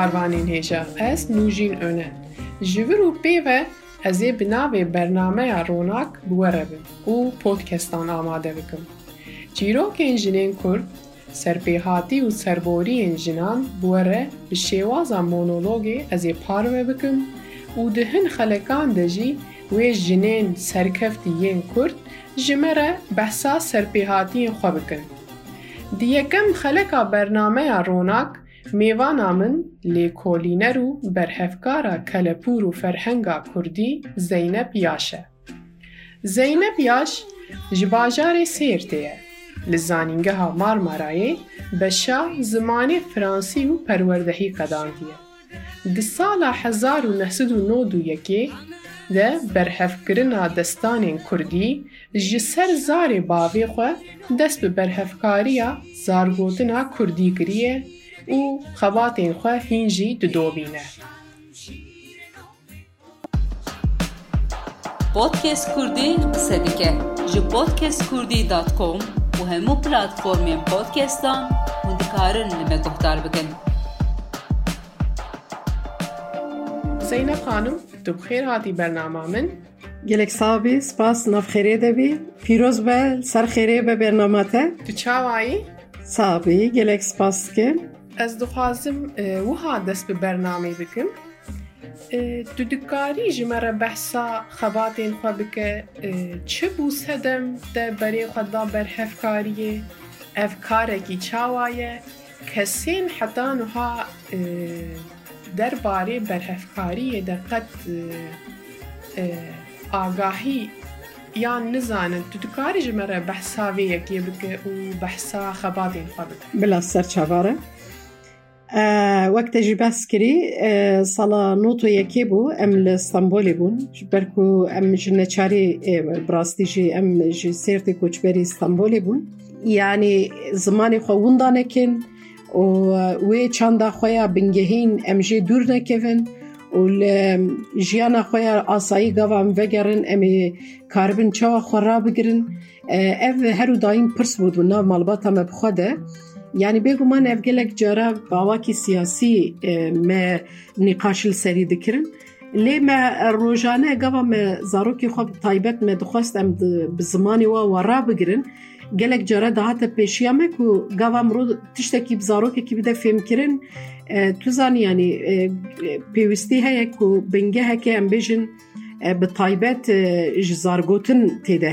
کاروانین هیجا از نوژین اونه جور و پیوه از ای بناوی برنامه روناک بوره بم و پودکستان آماده بکم جیرو که انجنین کرد سرپیهاتی و سربوری انجنان بوره به شیوازا مونولوگی از ای پاروه بکم و دهن خلکان دجی وی جنین سرکفتی ین کرد جمره بحثا سرپیهاتین خو بکن. دیگم خلکا برنامه روناک میوانا من لیکولینر و برهفکارا کلپور و فرهنگا کردی زینب یاشه. زینب یاش جباجار سیرتیه. لزانینگه ها مارمارایه بشا زمان فرانسی و پروردهی قداندیه. دی سالا هزار و نهسد و نود و یکی ده برهفکرنا دستانین کردی ji ser zarê bavê xwe dest bi berhevkariya zargotina Kurdî kiriye او خواتین خواه هینجی دو دو بینه. پودکست کردی قصدی که جو پودکست کردی دات کوم و همو پلاتفورمی پودکستان و دکارن نمی بگن. زینب خانم تو بخیر هاتی برنامه من؟ گلک صحابی سپاس نف دبی، ده بی پیروز بل سر به برنامه ته تو چاوائی؟ صحابی گلک سپاس که Ez dixwazim wiha dest bi bernamê bikim. Tu dikarî ji me re behsa xebatên xwe bike çi bû sedem te berê xwe da berhevkariyê ev karekî çawa ye kesên heta niha derbarê berhevkariyê de qet ئاگاهی یان نزانن تو دکاری ji me re behsa vê yekê bike û behsa xebatên xwe bike bila ser çavare وقت جب اسکری صلا نوتو یک بو املی سمبولی بو پرکو ام جنچاری براستیجی ام جی سرت کوچبری استانبولی بو یعنی زمانه گوندان کن و وی چاندا خویا بنگهین ام جی دور نه کن و جیانا خویا آسی قوام و گاران امی کاربین چا خرابی گرین اگر هر پرس این پرسو بو نرم البته یعنی بگو من افگلک جارا باواکی سیاسی ما نقاش سری دکرن. لی ما روزانه گوا ما زاروکی خوب تایبت ما دخواستم به زمانی و ورا بگیرن. gelek cara daha da peşiya me ku gavam ro tiştekî bi zarokekî bide fêm kirin tu zanî yanî pêwîstî heye ku bingeheke em bêjin bi taybet ji zargotin tê de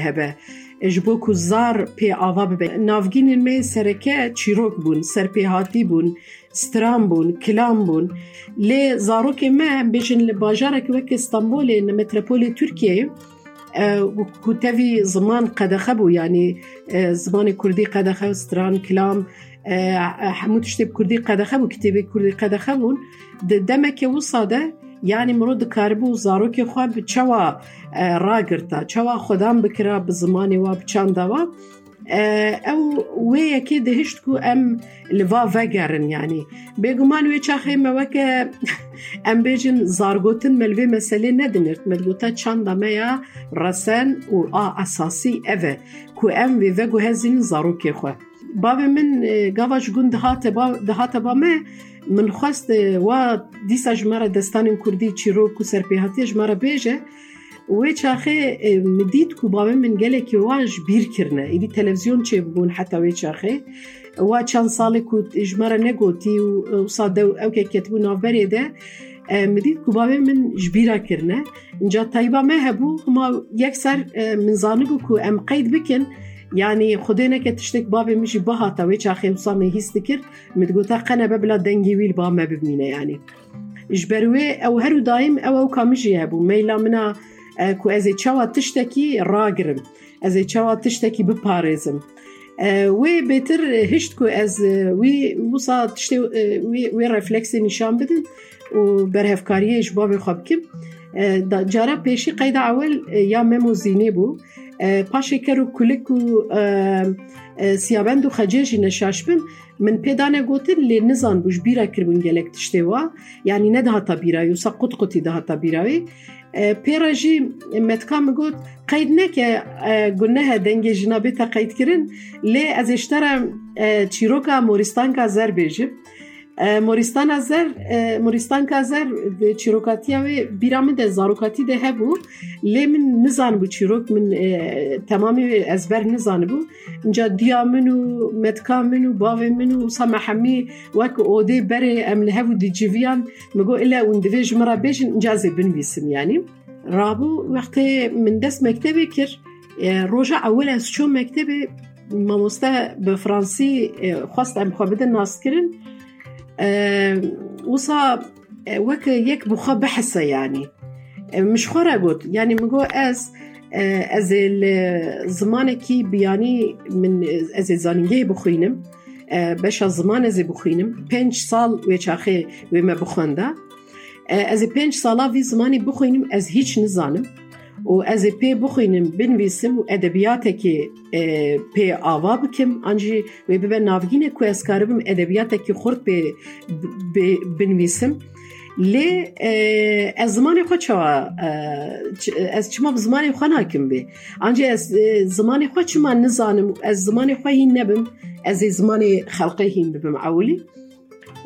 جبو کزار پی آوا ببین نافگین می سرکه چیروک بون سرپیهاتی بون سترام بون کلام بون لی زاروک ما بیشن لباجارک وک استنبولی نمترپولی ترکیه و کتوی زمان قدخه بو یعنی زمان کردی قدخه و سترام کلام حمود شتیب کردی قدخه بو کتیب کردی قدخه بون دمک و ساده یعنی مرود کاربو زارو که خواب چوا را گرتا چوا خودم بکرا به زمانی و بچند او وی یکی دهشت کو ام لوا وگرن یعنی. بگمان وی چخه موکه ام بیجن زارگوتن ملوی مسئله ندنرد. ملگوتا چند دمه یا رسن آ اساسی اوه. کو ام وی وگو هزین زارو که خواه باب من گواش گون دهات با دهات با مه. من خواست و دیسا جمار دستان کردی چی رو کو سرپیهاتی جمار بیجه و چاخه مدید کو بابه من گله که واج بیر کرنه. ایدی تلویزیون چه بون حتا و چاخه. و چند سال کو اجمره نگوتی و ساده او که کتبو نافبری ده مدید کو بابه من جبیره کرنه. اینجا تایبا مه بو ما یک من منزانه بو کو ام قید بکن. یعنی خدای نه که تشتک باب میشی با هاتا وی چا خیمسا می هیست کرد تا قنه ببلا دنگی ویل با ما ببینه یعنی. اجبروه او هرو دایم او او کامیجی هبو. میلا منا کو ازی چاوا تشتکی را گرم. ازی چاوا تشتکی بپارزم. وی بیتر هشت که از وی وصا تشتی وی, وی رفلکسی نشان بدن و برهفکاریه اجباب خواب کم جارا پیشی قید اول یا ممو زینه بو. پاشه کرو کلک و سیابند و خجیش نشاش بین من پیدانه گوتن لی نزان بوش بیرا کربون گلک تشته وا یعنی نده هاتا بیرایو سا قد قدی ده هاتا پیرا جی متکام گوت قید نه که گنه دنگ جنابی تا قید کرن لی از اشتر چیروکا مورستانکا زر بیجیب موریستان ازر موریستان که ازر چیروکاتی وی بیرامه ده زاروکاتی ده هبو لی من نزان بو چیروک من تمامی ازبر نزان بو اینجا دیا منو مدکا منو باوی منو وصا محمی وک اوده بره امل هبو دی جیویان مگو الا وندویج مرا بیجن انجازه بنویسم يعني رابو وقتی من دست مکتبه کر روژا اول از چون مکتبه مامۆستا بە فرانسی خواستم خوا بدە ناسکردن وسا وەکە وصا آه، وك يك بخا بحسة يعني. آه، مش خورا قلت. يعني مقو أس آه، أز الزمان كي بياني من أز زانينگه بخينم بشا زمان أز بخينم پنج سال و چاخه و ما بخونده أز پنج سالا في زماني بخينم أز هیچ نزانم. او از پی بخوینم بنویسم و ادبیات کی پی آوا بکم انجی و به به ناوگین کو اسکاربم ادبیات کی خرد به بنویسم ل از زمان خو چوا از چما زمان خو نا کم بی انجی از زمان خو چما نزانم از زمان خو نبم از زمان خلقه هی بم اولی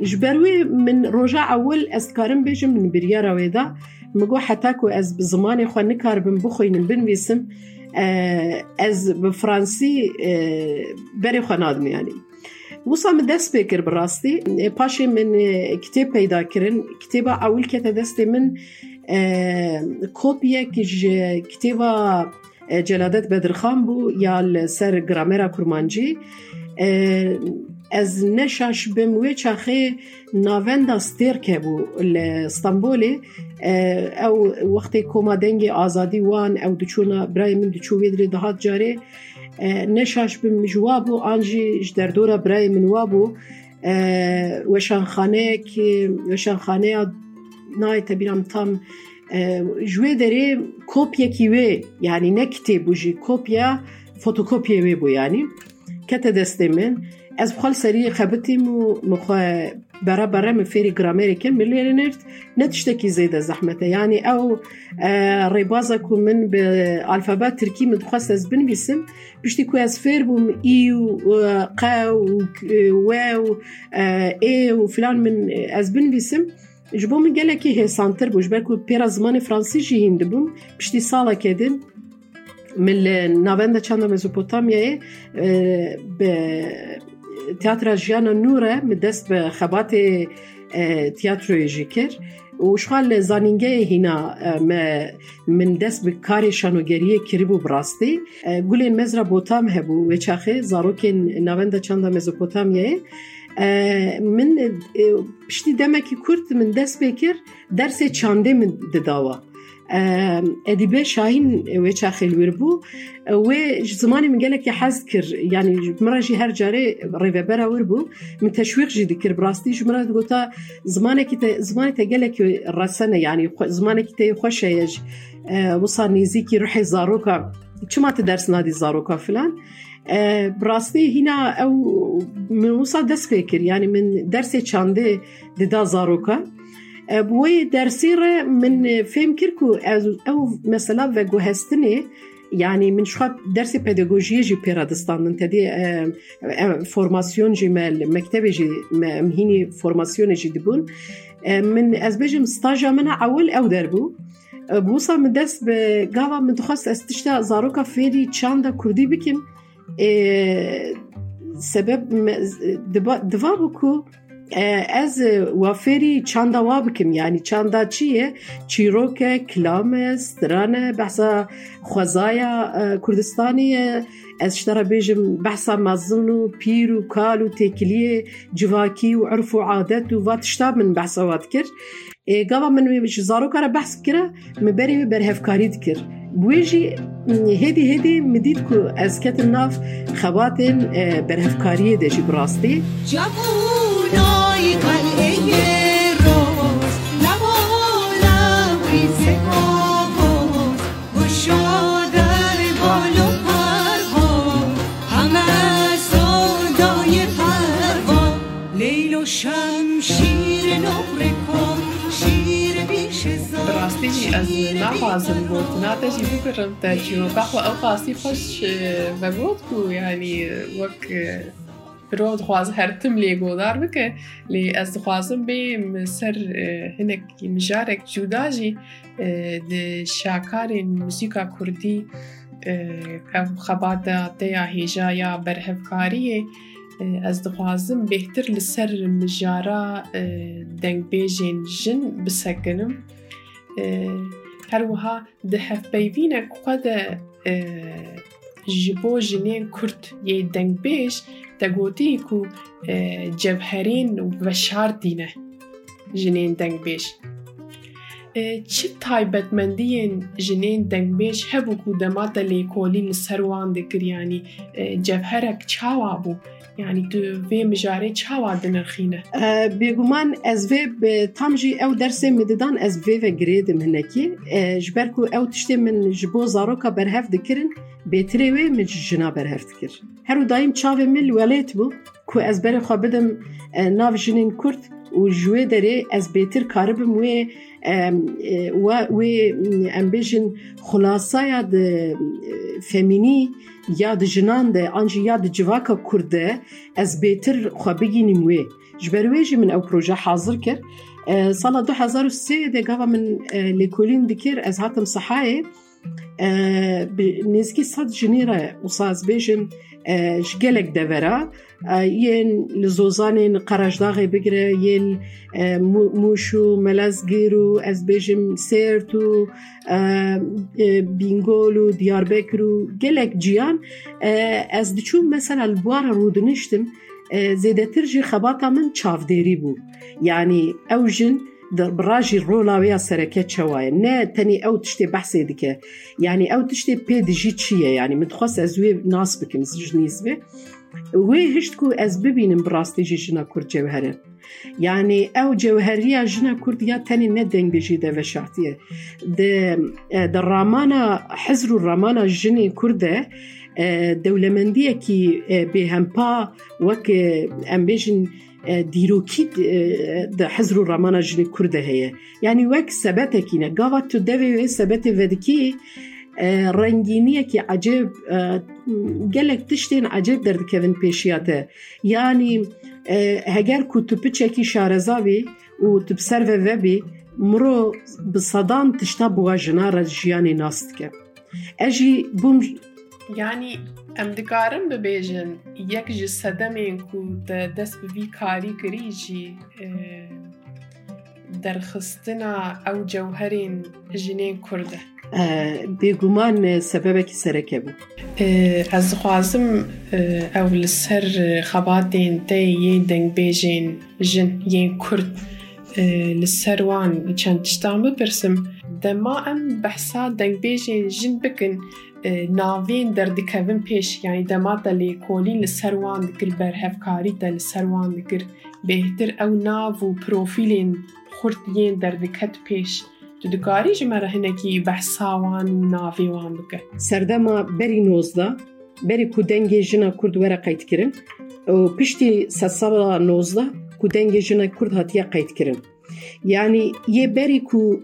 جبروی من رجع اول اسکارم بجم من بریارا ویدا مگو حتی کو از زمان خو نکاربم بخوینم بنویسم از به فرانسی بری خو نادم یعنی وصا من دست بکر براستی پاشی من کتاب پیدا کرن. کتاب اول کتا دست من کپیه که کتاب جلادت بدرخان بو یا سر گرامرا کرمانجی. از نشاش به موی چخه ناوند استیر که بو لستنبولی او وقتی کما دنگ آزادی وان او دوچونا برای من دوچو ویدری دهات جاری. نشاش به مجوابو آنجی در دور برای من وشان خانه که وشان خانه نای تبیرم تام. جوی داری کپیه کی وی یعنی نکتی بوشی کپیه فوتوکپیه وی بو یعنی که تا من. از خال سری خبتیم و مخواه برا برا مفیری گرامری کم ملیر نرد نتشتا کی زیده زحمته. یعنی او ریبازا کو من به الفابت ترکی من دخواست از بنویسم بشتی کو از فیر بوم ای و قا و و و ای و فلان من از بنویسم. جبو من گله که هسانتر بوش برکو پیرا زمان فرانسی جیهند بوم بشتی سالا کدیم من ناوند چند مزوپوتامیه به تیاتر جیان و نوره می دست به خبات تیاتر روی جیکر و شخال زانینگه هینا من دست به کار شانوگریه کری بو براستی گولین مزرا بوتام هبو. و چاخه زارو که نوانده چانده مزو بوتام یه. من پشتی دمکی کرد من دست بکر درس چانده من دداوا. اديبه شاين ويتشا خيل ويربو و زماني من قالك يحذكر يعني مرة جي هر جاري ريفابرا ويربو من تشويق جي ذكر براستي جي مرة قلتا زمانك زمانك قالك الرسنة يعني زمانك تي خوشة يج آه، وصل نيزيكي روحي زاروكا. شو ما تدرس نادي زاروكا فلان؟ آه، براستي هنا أو من وصل دس فكر يعني من درس چانده ددا زاروكا. بوی درسيره من فيم كيركو از أو مثلا فيغو هستني يعني من شو درس بيداغوجي جي بيرادستان انت دي آه، آه، فورماسيون جي مال مكتبي جي مهيني فورماسيون جي دبون. آه، من ازبيجي مستاجا من اول أو دربو بوصا من دس بقاوا من تخص استشتا زاروكا فيري تشاندا كردي بكم سبب دبابكو دبا از وافری چند دوا بکم یعنی چندا دا چیه چیروک کلام سترانه بحث خوزای کردستانی از شدارا بحث مزن و پیر و کال و تکلی جواکی و عرف و عادت و واتشتا من بحث وات کر من ویمش زارو کارا بحث کرا مبری و بر هفکاری دکر بویجی هیدی هیدی که از کتن ناف خواتن بر هفکاری دیجی براستی نخوازم بود ناتجی بکرم تاجی و بخوا او خاصی خوش و بود کو یعنی وک برۆ دخواز هەرتم لێ گۆدار بکە لێ ئەس دخوازم بێ سەر هەنێکی مژارێک جوداژی شاکارên موسیکا کوردی ev xebata te ya hêja ya berhevkariyê ez dixwazim bêhtir li ser mijara dengbêjên jin bisekinim هر وها د هف بایوینه که ده جبو جنین کرد یه دنگ بیش ده گوتی که جبهرین و شار دینه. جنین دنگ بیش چی تای بدمندین جنین دنگ بیش هبو که ده ما تا لیکولین سروان ده گریانی جبهرک چاوا بو یعنی تو وی مجاری چاوا دنر خینه بیگمان از وی به تامجی او درس مددان از وی و گرید منکی. جبرکو او تشتی من جبو زاروکا برهف دکرن بیتری وی مج جنا برهف دکر هر و چا و مل ولیت بو کو از بر خوابیدم ناو جنین کرد و جوی داره از بیتر کاربم وی و و امبیشن خلاصای د فمینی یا د جنان د انجی یا د جواکا کورده از بهتر خو نیمه. وی جبروی من او پروژه حاضر کر سال 2003 د گاوا من لیکولین دکر از هاتم صحای نسکی صد جنیره وصاز بیشن ش جگلگ دورا یین لزوزانین قراجداغی بگره یین موشو ملاز گیرو از بیجم سیرتو بینگولو دیار بکرو گلگ جیان از دیچون مثلا البوار رو دنشتم زیده ترجی خباتا من چاف بو یعنی اوجن در براجی رولاوی سرکه چوایه نه تنی او تشتی بحثی دکه یعنی او تشتی پی دیجی چیه یعنی مدخواست از وی ناس بکم زیج نیز بی وی هشت کو از ببینم براستی جی جنا کرد جوهره یعنی او جوهریه جنا کرد یا تنی نه دنگ دیجی ده ده در رامانا حزر رامانا جنی کرده دولمندیه کی به همپا وک امبیشن دیروکی ده حزر و رمانه جنی کرده هیه. یعنی وک سبت اکینه گاوه تو دوی وی سبت ودکی رنگینیه که عجب گلک تشتین عجب درد کهوین پیشیاته. یعنی هگر که تو پچه اکی شارزا و تو بسر وی بی مرو بسادان تشتا بواجنا را ناست که. اجی بوم یعنی ام دکارم ببیجن یک جسدم سدمین کو ده دست بی کاری کری جی درخستنا او جوهرین جنین کرده بیگمان سبب کی سرکه بود از خوازم او لسر خباتین تی یه دنگ بیجین جن یه کرد لسر وان چند چتان برسم dema em behsa dengbêjên jin bikin navên derdikevin pêş yanî dema te lêkolîn li ser wan dikir berhevkarî te li ser wan dikir bêhtir ew nav û profîlên xurt yên derdiket pêş Tu dikarî ji me re hinekî behsa wan û navê wan bike Serdema berî nozda berî ku dengê jina Kurd were qeydkirin û piştî sesala nozda ku dengê jina Kurd hatiye یعنی یه بری کو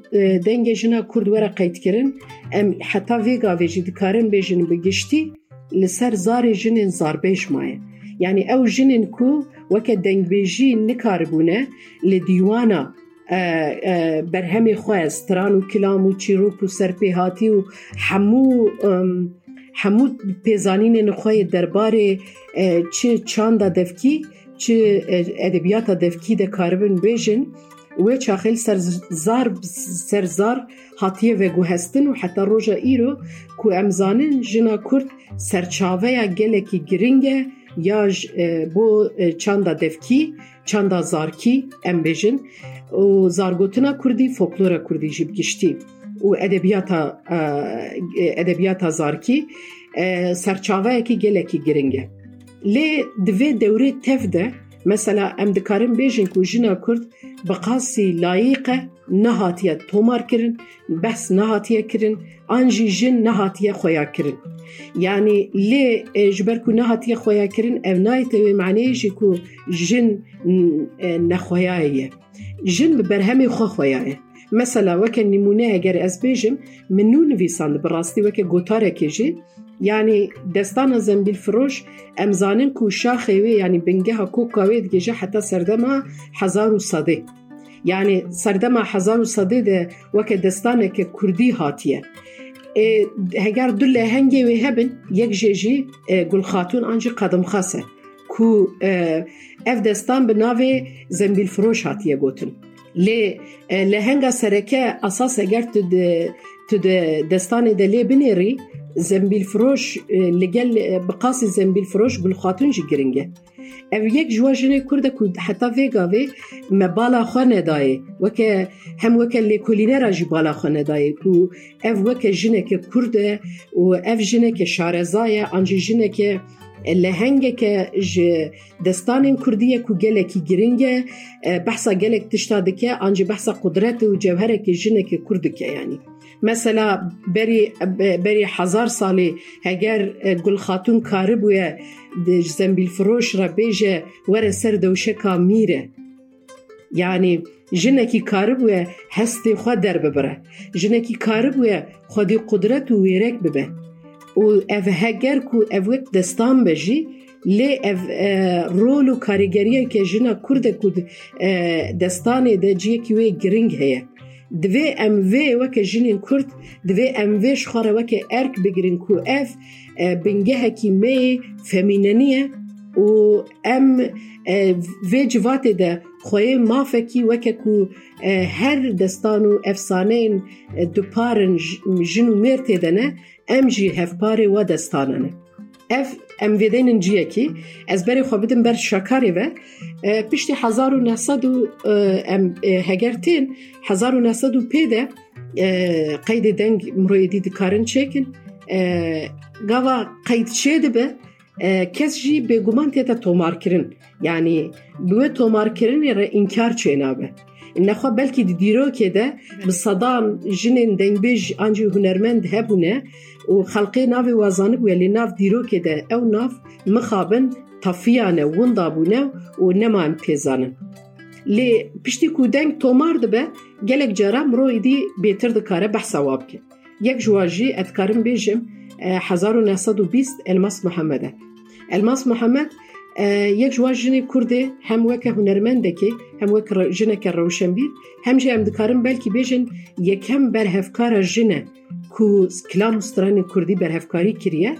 دنگ جنا کرد ورا قید کرن ام حتا وی گاوی جی دکارن بجن بگشتی لسر زار جنن زار بیش مایه. یعنی او جنن کو وک دنگ بجی نکاربونه لدیوانا برهمی خواست تران و کلام و چیروک و سرپیهاتی و همو همو پیزانین نخواه دربار چه چانده دفکی چه ادبیات دفکی ده کاربن بیجن وی چاخل سر زار سر زار هاتیه و گوهستن و حتی روژا ایرو کو امزانن جنا کرد سرچاوه یا گلکی گرینگه یا بو چاندا çanda zarki embejin u zargotina kurdi folklora kurdi jib gişti u edebiyata edebiyata zarki serçaveyekî gelekî giringe lê divê dewrê tev de مثلا ام دکارم بیشن که جنه کرد بقاسی لایقه نهاتیه تومار کرن بس نهاتیه کرن آنجی جن نهاتیه خویا کرن یعنی لی جبر که نهاتیه خویا کرن او نایت او جی که جن نخویایه جن برهمی خو خویایه مثلا وکه نمونه اگر از بیشم منون ویسان براستی وکه گوتاره که یعنی دستان زنبیل فروش امزانن کو شاخه وی یعنی بنگه کو کاوی دیگه جه حتی سردما هزار و صده. یعنی سردما هزار و صده ده وک دستان که کردی هاتیه. هگر دل هنگی وی هبن یک جیجی گل خاتون آنجی قدم خاصه. کو اف دستان به ناو زنبیل فروش هاتیه گوتن. لی لهنگا سرکه اساس اگر تو ده تو ده دستان دلی بنیری زنبیل فروش لگل بقاس زنبیل فروش گل خاتون جی گرنگه. او یک جواجن کرده که حتا فیگاوی مبالا خواه ندائه وکه هم وکه لیکولینه را جی بالا خواه ندائه که او وکه جنه که کرده و او جنه که شارزایه آنجا جنه که لهنگه که جه دستانین کردیه که گله بحثا گله تشتاده که آنجا بحثا قدرت و جوهره که جنه که کرده که یعنی. مثلا بری بری هزار سالی هگر گل خاتون کاری بویه ده زنبیل فروش را بیجه وره سر دوشه میره یعنی جنه کی کاری بویه هستی خود در ببره جنه کی کاری بویه خودی قدرت و ویرک ببه او اف هگر کو اف دستان بجی لی اف رول و کاریگریه که جنه کرده کود دستانه ده جیه کیوه گرنگ هیه دوێ ئەمێ وەکە ژنین کورد دوێ ئەمێش خۆرە وەکە ئەرک بگرن کو ئەف بنگەهەکی مێ فەمینەنیە و ئەم vê civatê de xyê mafekî weke ku e, her destan û efsaneyên e, duparin jin û mêr têdene em jî hevparê wa destane. ev امویدین جیه کی از بری خو بدم بر شکاری و پشتی هزار و نهصد و هگرتین هزار و نهصد و پیده قید دنگ مرویدی دکارن چکن گاوا قید چه دبه kes jî bêguman tête tomarkirin. Yani bi wê tomarkirinê re inkar çê nabe. Nexwe belkî di dîrokê de bi sedan jinên dengbêj an jî hunermend hebûne و خلقی ناوی وزانب ویلی ناف دیرو که ده. او ناف مخابن تفیانه وندابونه و نما ام لی پشتی کودنگ تومار ده به گلک جارا مرو ایدی بیتر ده کاره بحث واب که. یک جواجی اتکارم بیجم 1920 الماس محمده. الماس محمد یک جوان جنی کرده هم وک هنرمنده که هم وک جنه که روشن بید هم هم دکارم بلکی بیجن یکم بر هفکار جنه. E ku Kilam û stranên Kurdî berhevkarî kiriye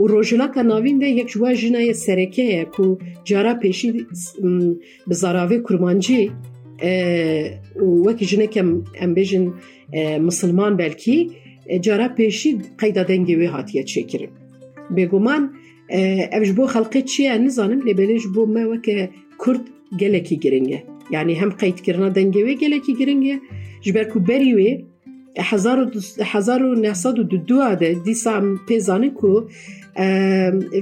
û rojilaka navîn de yek ji wan jinayê sereke ye ku cara pêşî bi zaravê kurmancî û wekî jinek em bêjin misilman belkî cara pêşî qeyda dengê wê hatiye çêkirin bêguman ev ji bo xelqê çi ye? Nizanim lêbelê ji bo me weke Kurd gelekî giring e yani hem qeydkirina dengê wê gelekî giring e ji ber ku berî wê هزار و نحصاد و دو دو عده کو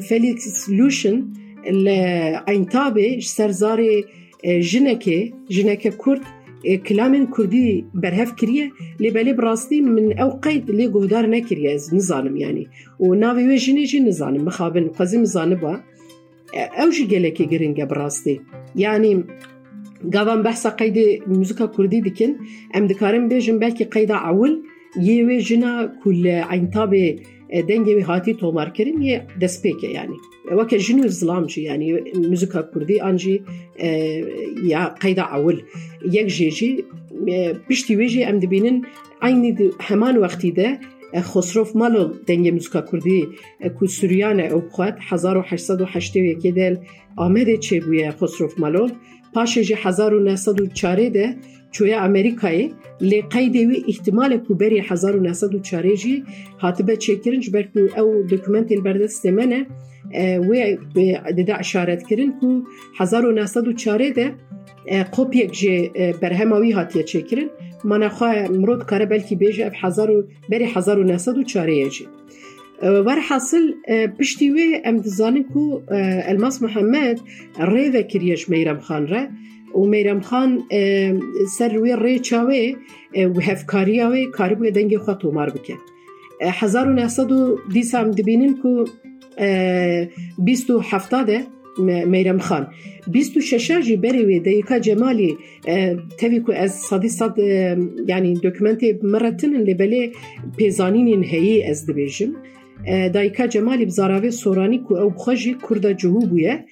فلیکس لوشن لعین تابه جسرزار جنکه جنکه کرد کلامن کردی برهف کریه. لی بلی من او قید لی گودار نکریه از نظانم یعنی. و ناوی وی مخابن قزم مزانبا او جی جلكي گرنگه براستی. یعنی قاوان بحثا قيد موسيقى كردي ديكن ام دكارم بيجن بلكي قيدا عول يوي جنا كل عين تابي دنگه وی هاتی تومار کرن یه دسپیکه یعنی وکه جنو زلام جی یعنی موزیکا کردی آنجی یا قید اول یک جی جی پشتی وی جی ام دبینن aynı hemen vakti de Xosrov Malo denge müzika kurdi ku Süryane ew xwed 1881 del Amedê çêbûye Xosrov Malo پاش جه هزار و نهصد و چاره ده چوی امریکای لی قیده وی احتمال کوبری هزار و نهصد و چاره جی هاتب چکرن جبر کو او دکمنت البردست منه و دا اشارت کرن کو هزار و نهصد و چاره ده قوپ یک جه برهماوی هاتی چکرن. منه خواه مرود کاره بلکی بیجه اف بری هزار و نهصد و چاره جی. وار حاصل پشتیوه ام دزانن که الماس محمد ری و ميرم میرم خان را و میرم خان سر روی ری و هفکاری آوه کاری بوی دنگی مار بکن حزار و نحصد و دیس هم که ده میرم خان. بيستو و ششه ديكا جمالي وی جمالی تاوی از صدی صد یعنی دوکمنت مرتن لبلی پیزانین هیی از دبیجم دایکا جمالی بزاراوی سورانی کو او بخوجی کرد جهو بویه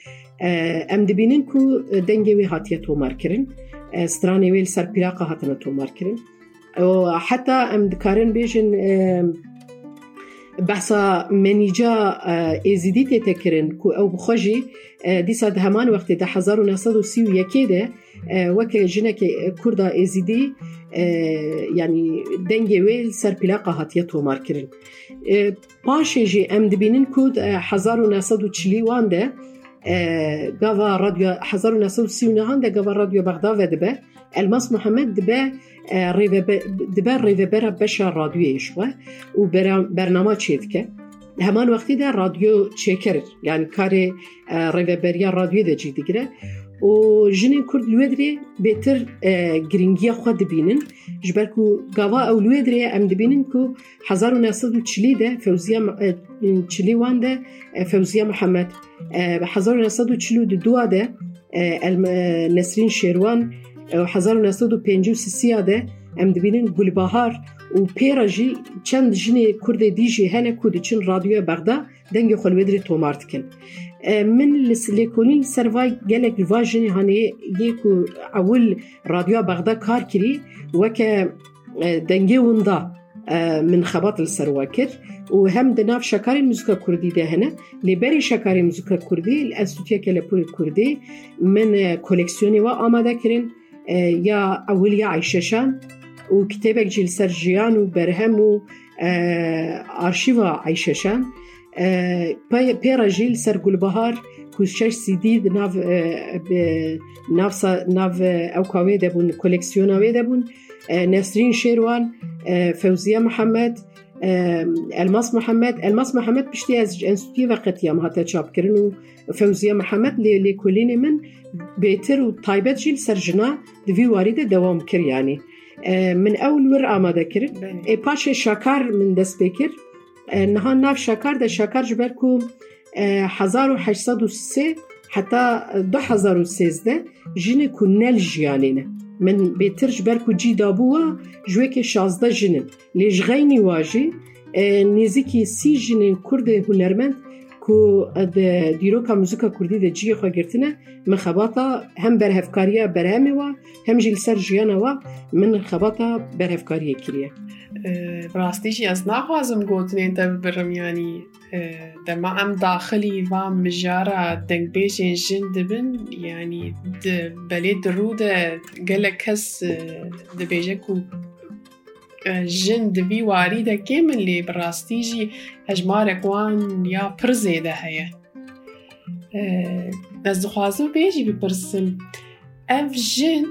ام دبینن کو دنگی وی هاتیه تومار کرن سترانی ویل سر پیراقا هاتنه تومار کرن و حتی ام دکارن بیجن بسا منيجا ازيدي تتكرن كو او بخجي دي ساد همان وقت ده حزار و ناساد و سي و يكي ده وكا جنك كردا ازيدي يعني دنگي ويل سر بلاقا هاتية تومار كرن ام دبينن كو ده حزار و ناساد و چلي وان ده غاوا راديو حزار و ناساد و سي و نهان ده راديو بغدا ودبه الماس محمد دبه دبه ریوبر بشا رادیوی شوا و برنامه چید که همان وقتی در رادیو چکر یعنی کار ریوبریا رادیوی ده جدی گره و جنین کرد لودری بهتر گرینگی خود بینن جبر کو گاوا او لودری ام دبینن کو 1940 ده فوزیه چلی وان ده فوزیه محمد. 1942 ده نسرین شیروان 1953 ده ام دبینن گلبهار و پیرا جی چند جنی کرد دیجی هنه کودی چن رادیو بغدا دنگ خلویدری تومارد کن من لسلیکونین سروای گلک روا جنی هنه یکو اول رادیو بغدا کار کری وکه دنگی وندا من خبات السرواكر وهم دناف شكاري مزيكا كردي ده هنا لبري شكاري مزيكا كردي الاستوديو كلابوري كردي من كوليكسيوني و آماده كرين آه، يا أوليا عيششان وكتابك جيل سرجيان وبرهم و آه، آرشيفا عيششان. آه، بيرا جيل سر بهار كوشش سيديد ناف ناف ناف أو كاوي دبون كوليكسيونا وي دبون نسرين شيروان فوزية محمد الماس محمد الماس محمد پشتی از انستیتوی و قطیم هاته چاپ کرن و فوزیه محمد لی, لی کلینی من بهتر و تایبت جیل سرجنا دوی وارد دوام کر یعنی من اول ور آماده کرد ای پاش شکار من دست بکر نها ناف شکار ده شکار جبر کو 1803 حتی 2013 جن کنل جیانینه من بيترج بالك وتجي دابوا جوي كي شاس جنن لي جين واجي ان سي جنن كور هنرمند کو د دیروکا موزیکا کوردی د جی خو ګرتنه مخبطا هم بره افکاریا برامه و هم جیل سر جیانه و من خبطا بره افکاریا کلیه براستی جی از نخوازم گوتنه تا برم یعنی ده ما هم داخلی و مجارا دنگ بیشین جن دبن یعنی ده بلی درو ده گل کس ده بیشه کو جن دبی واری ده لی براستی جی هجمار اکوان یا پرزی ده هیا نزد خوازم بیجی بی پرسم او جن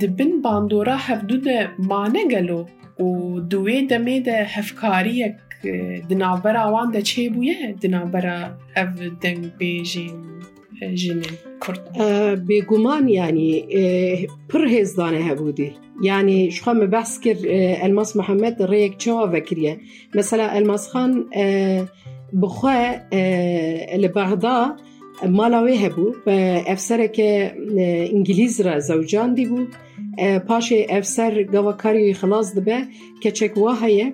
دبن باندورا هفدو ده مانه گلو و دوی دمی ده هفکاری اک دنابرا وان ده چه دنابرا او دنگ جنین کرد بیگمان یعنی پر هزدانه هبودی یعنی شخواه بحث کرد الماس محمد ریک چوا وکریه مثلا الماس خان بخواه لبغدا مالاوی هبو افسر که انگلیز را زوجان دی بو پاش افسر گوکاری خلاص دبه که چکواه هیه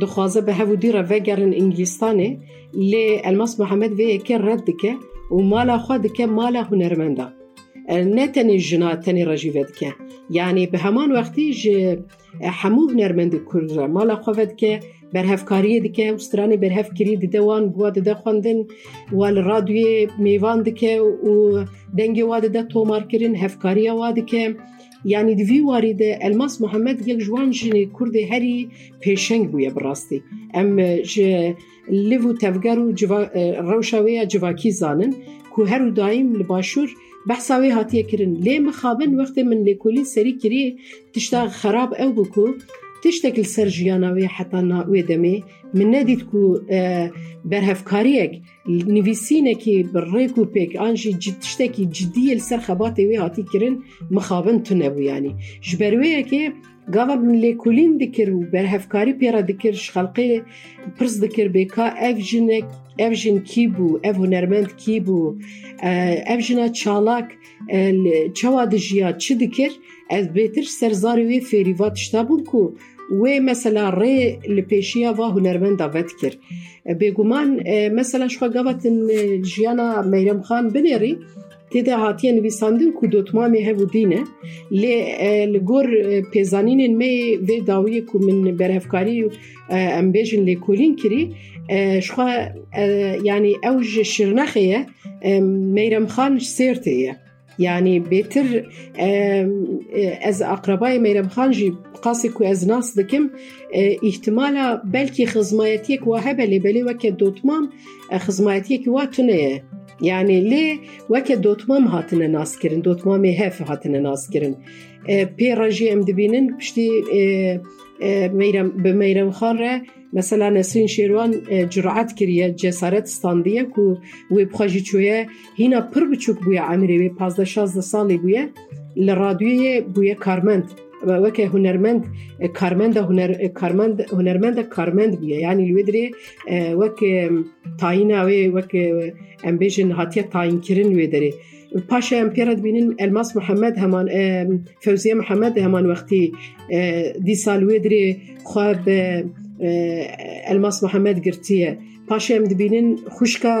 دخوازه به هودی را وگرن انگلیستانی لی الماس محمد وی که رد که و مالا خود که مالا هنرمنده نه تنی جنا تنی رجیوه دکه. یعنی به همان وقتی جه حمو هنرمنده کرده مالا خود دکه برهفکاری دکه و سترانی بر هفکری دیده وان بواده ده خوندن وال رادوی میوان دکه و دنگی واده ده تو مارکرین هفکاری واده که یعنی دوی واری الماس محمد یک جوان جنی کرده هری پیشنگ بویا براستی. ام جه لیو و تفگر و جوا... جواکی زانن که هر و دایم لباشور بحثاوی هاتیه کرن لی مخابن وقتی من لیکولی سری کری تشتا خراب او بکو تشتك السرجيانا وي حتى نا ويدمي من نادي تكو برهف كاريك نيفيسينا كي بريكو بيك انجي جد تشتكي جدي السر خباتي وي هاتي كرن مخابن تنبو يعني جبروي كي من لي كولين ديكر برهف كاري بيرا ديكر شخلقي برز ديكر بيكا اف جينك اف جين كيبو اف هنرمند كيبو اف جينا تشالاك چوادجيا چدكر از بيتر سرزاروي فيريفات شتابو وی مثلا ری لپیشیا و هنرمن دعوت کر بگمان مثلا شو گفت جیانا میرم خان بنری تیده هاتی نویساندن که دوتما میه و دینه لی لگور پیزانین می و داویه که من برهفکاری ام بیجن لی کولین کری. یعنی اوج شرنخه میرم خان سیرته یعنی بيتر از اقربای میرم خان جی قاسی کو از ناس دکم احتمالا بلکی خزمایتی کو هبه لی بلی وکه دوتمام خزمایتی کو تونه. Belê weke dotmam xizmayetiyekî wa tune ye yani lê weke dotmam hatine naskirin dotmamê hev hatine naskirin pêra jî em dibînin piştî bi meyremxan re mesela Nesrin Şêrwan curaet kiriye cesaret standiye ku wê bixwe jî çûye hîna pir biçûk bûye emirê wê pazda şazda وكي هنرمند كارمند هنر كارمند هنرمند كارمند بيا يعني بووە ینی لێدرێ آه، وەک تایناوێ امبيشن هاتيا تاين تاینکردن ودري باشا امبيرد بینن الماس محمد همان آه، فەوزیە محمد همان وقتي آه، دي سال ودري وێدرێ خوا ئەلماس محەممەد گرتیە پاشا ئەم دبینن خوشکە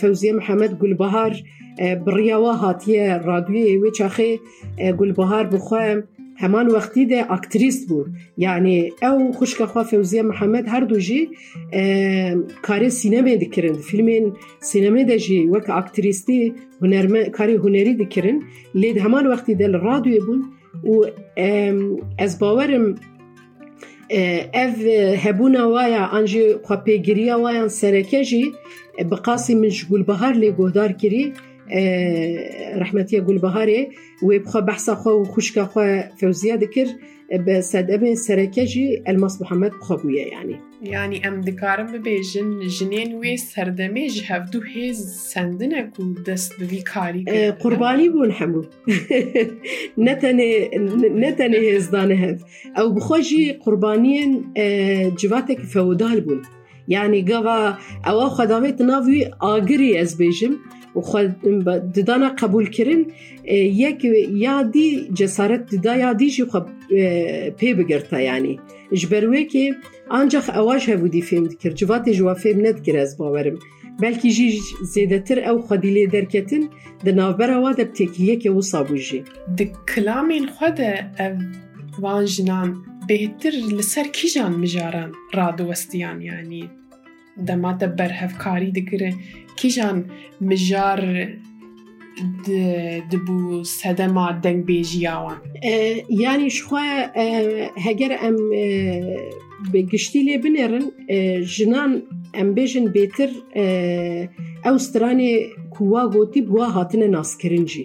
فەوزیە محەممەد گولبهار بڕیاوە هاتیە رادوێ وێ چاخێ گولبهار بخوایم همان وقتی ده اکتریس بود یعنی أو خوشک خواه فوزیه محمد هر دو جی کار سینما دکرند فیلم سینما ده جی وک اکتریستی هنرم... کاری هنری دکرند لید همان وقتی ده رادیو بون و از باورم ev hebûna waya an jî xwepêgiriya wayan sereke jî bi qasî min ji gulbahar lê guhdar kirî آه، رحمتیە گولبەهارێ وێ بخوا خو و خوشکخوا فەوزیە دەکرد بە سرکجی الماس محمد بخو بخەبووە یعنی يعني. یعنی يعني أم دکارم به بیجن جنین ژنێن وێ جهف دو هێز سندنە کو دست بوی کاری آه، قوربانی بوون هەموو نەتەنێ هێزدانە هەت ئەو بخۆژی قوربانیان آه، جواتێک فودال بون. يعني یعنی گوا أو خداوێت ناوی آگری از بێژم و خد د ددان قبول کړین یک یادی جسارت د یادی دی چې خب پی بهرته یعنی. جبر و کې انځخ اوازه و دی فلم کې چې وادې جوافه بنت کړس باورم. بلکې زیات تر او خدلې درکته د نوبره وادب تک یك وسابوږي د کلامین خو د وانژن بهتری لسر کیجان مجارن؟ را دواستيان یعنی. د ماته بره ف کاری د kîjan yanî mijar dibû sedema dengbêjiya wan yanî ji xwe heger em bi giştî lê binêrin jinan em bêjin bêtir ew stranê ku wa gotî wa hatine naskirin jî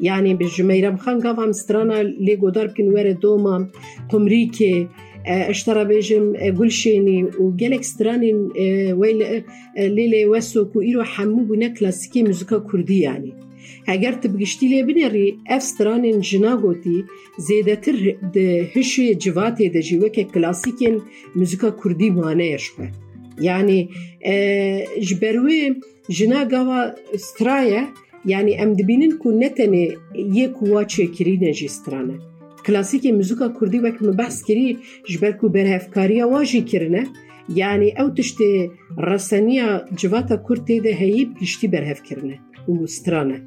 yani bi ji meyremxan gavam strana lê godar bikin were domam Tomrîkê اشترى بيجم قول شيني وقالك استراني ويل ليلي واسو كويلو حمو بنا كلاسيكي مزوكا كردي يعني. هاگر تبگشتی لیه بینری اف سترانین جنا گوتی زیده تر ده هشو جواتی ده جیوه که کلاسیکین مزوکا کردی مانه اشوه یعنی جبروی جنا گوا یعنی ام دبینین کو نتنه یک واچه کرینه جی کلاسیک موزیکا کردی وقت ما بحث کری جبل کو بره واجی کرنه یعنی او تشت رسانی جواتا کردی ده هیب گشتی بره افکرنه و سترانه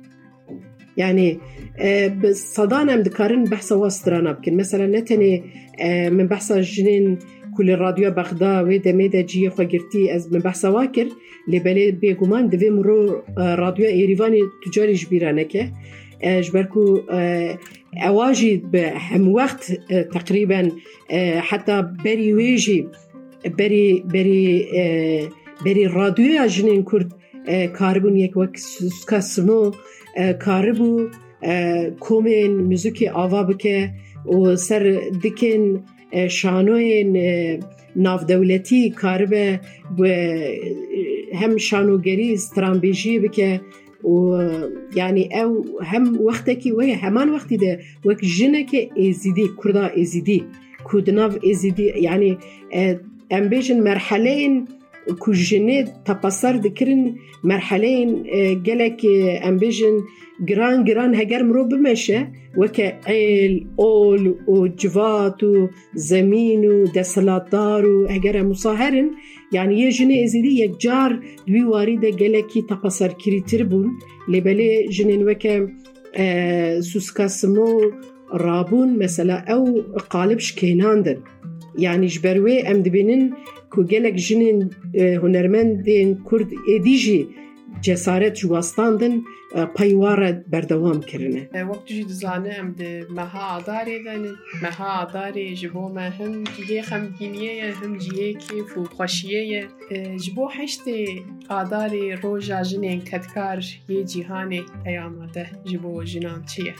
یعنی صدان هم دکارن بحث و مسترانه بکن. مثلا نتنی من بحث جنین کل رادیو بغدا و دمیده جیه خواه گرتی از من بحث واکر لبلی بیگمان من دوی مرو رادیو ایریوانی تجاری جبیرانه که ji ber ku ewa jî bi hemwext teqrîben heta berî wê jî berî berî berî radyoya jinên Kurd karibûn yek wek suska simo karibû komên müzikê ava bike û ser dikin şanoyên navdewletî karibe ويعني أو هم وقتك وهي همان وقت ده وك جنك إزيدي كردا إزيدي كودناف إزيدي يعني آه، ام بيجن مرحلين کو جنه تپاسر دکرین مرحله گلک امبیژن گران گران هگر مرو بمشه و که ایل اول و جوات و زمین و دسلاتدار مصاهرن. یعنی یه جنه ازیدی یک جار دوی واریده گلکی تپاسر کری تر بون لبله جنه نوکه سوسکاسمو رابون مثلا او قالبش کهناندن یعنی جبروی ام دبینن که گلک جنین هنرمندین کرد ایدی جی جسارت جواستاندن پایوار بردوام کرنه وقت جی دزانه هم ده مها آداره دن مها آداره جبو ما هم جیه خم گینیه هم جیه که فو خوشیه جبو حشت آداره رو جنین کتکار یه جیهانه پیامه جبو جنان چیه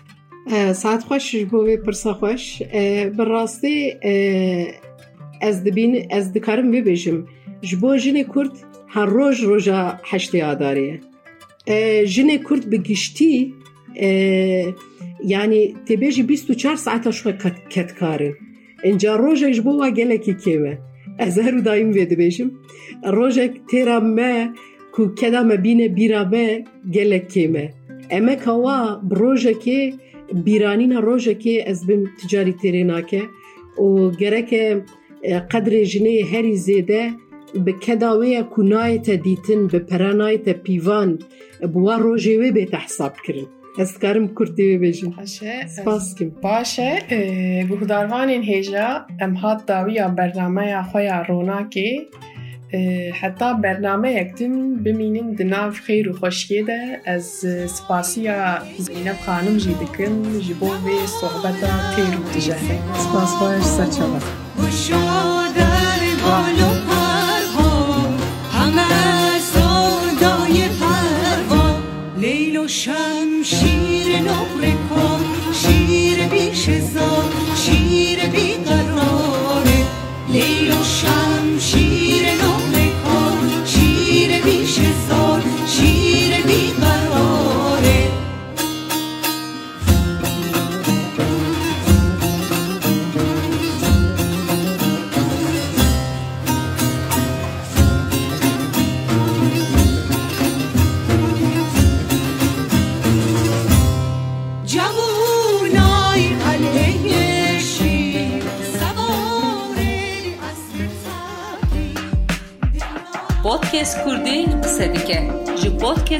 ساعت خوش جبو پرسا خوش براستی اه ez dibîn ez dikarim bibêjim ji bo jinê Kurd her roj roja heştê adarê ye. jinê Kurd bi giştî yanî têbêjî bîst û çar saeta xwe ketkarin. Inca rojek ji bo wa gelekî kême. Ez her û daîm vê dibêjim. Rojek têra me ku keda me bîne bîra me gelek kême. Emeka wa bi rojekê bîranîna rojekê ez bim ticarî têrê nake û gereke قدر جنه هری زیده به کداوی کنای تا دیتن به پرانای تا پیوان بوا روژه وی به تحساب کرد از کارم کردی وی بجن باشه. سپاس کم. باشه. این هیجا ام هات داوی برنامه خوی رونا که حتا برنامه اکتیم بمینیم دناف خیر و خوشکی ده از سپاسی زینب خانم جیده کن جبو بی صحبتا تیرو تجاهی سپاس خوش سچا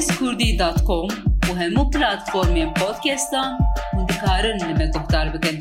skurdi.com و هەموو پلتفۆرمێن پۆتکێستان و دکارن لەمە گوفتار بکەن.